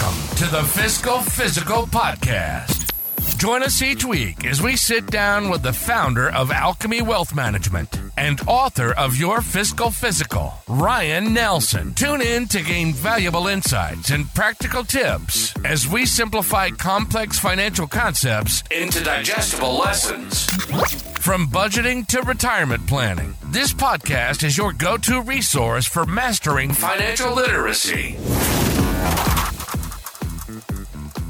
Welcome to the Fiscal Physical Podcast. Join us each week as we sit down with the founder of Alchemy Wealth Management and author of Your Fiscal Physical, Ryan Nelson. Tune in to gain valuable insights and practical tips as we simplify complex financial concepts into digestible lessons. From budgeting to retirement planning, this podcast is your go to resource for mastering financial literacy.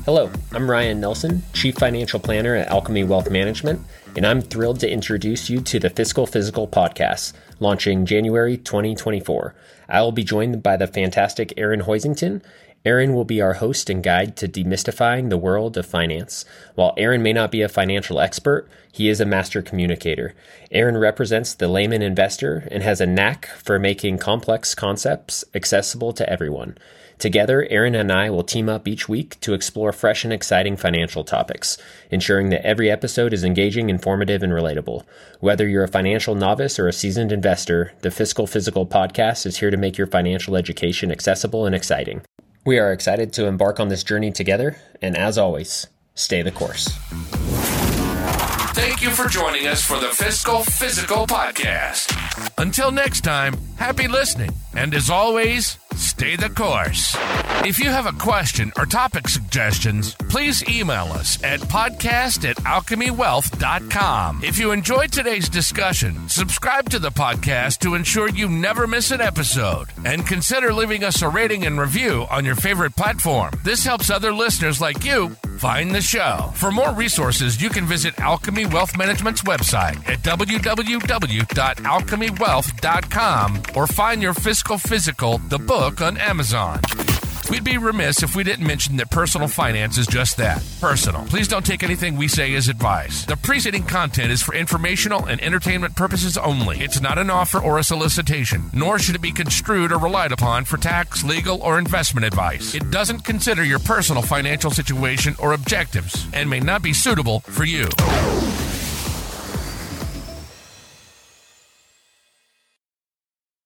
Hello, I'm Ryan Nelson, Chief Financial Planner at Alchemy Wealth Management, and I'm thrilled to introduce you to the Fiscal Physical podcast, launching January 2024. I will be joined by the fantastic Aaron Hoisington. Aaron will be our host and guide to demystifying the world of finance. While Aaron may not be a financial expert, he is a master communicator. Aaron represents the layman investor and has a knack for making complex concepts accessible to everyone. Together, Aaron and I will team up each week to explore fresh and exciting financial topics, ensuring that every episode is engaging, informative, and relatable. Whether you're a financial novice or a seasoned investor, the Fiscal Physical podcast is here to make your financial education accessible and exciting. We are excited to embark on this journey together, and as always, stay the course. Thank you for joining us for the Fiscal Physical Podcast. Until next time, happy listening, and as always, stay the course. If you have a question or topic suggestions, please email us at podcast at alchemywealth.com. If you enjoyed today's discussion, subscribe to the podcast to ensure you never miss an episode. And consider leaving us a rating and review on your favorite platform. This helps other listeners like you find the show. For more resources, you can visit Alchemy Wealth Management's website at www.alchemywealth.com or find your fiscal physical, the book, on Amazon. We'd be remiss if we didn't mention that personal finance is just that personal. Please don't take anything we say as advice. The preceding content is for informational and entertainment purposes only. It's not an offer or a solicitation, nor should it be construed or relied upon for tax, legal, or investment advice. It doesn't consider your personal financial situation or objectives and may not be suitable for you.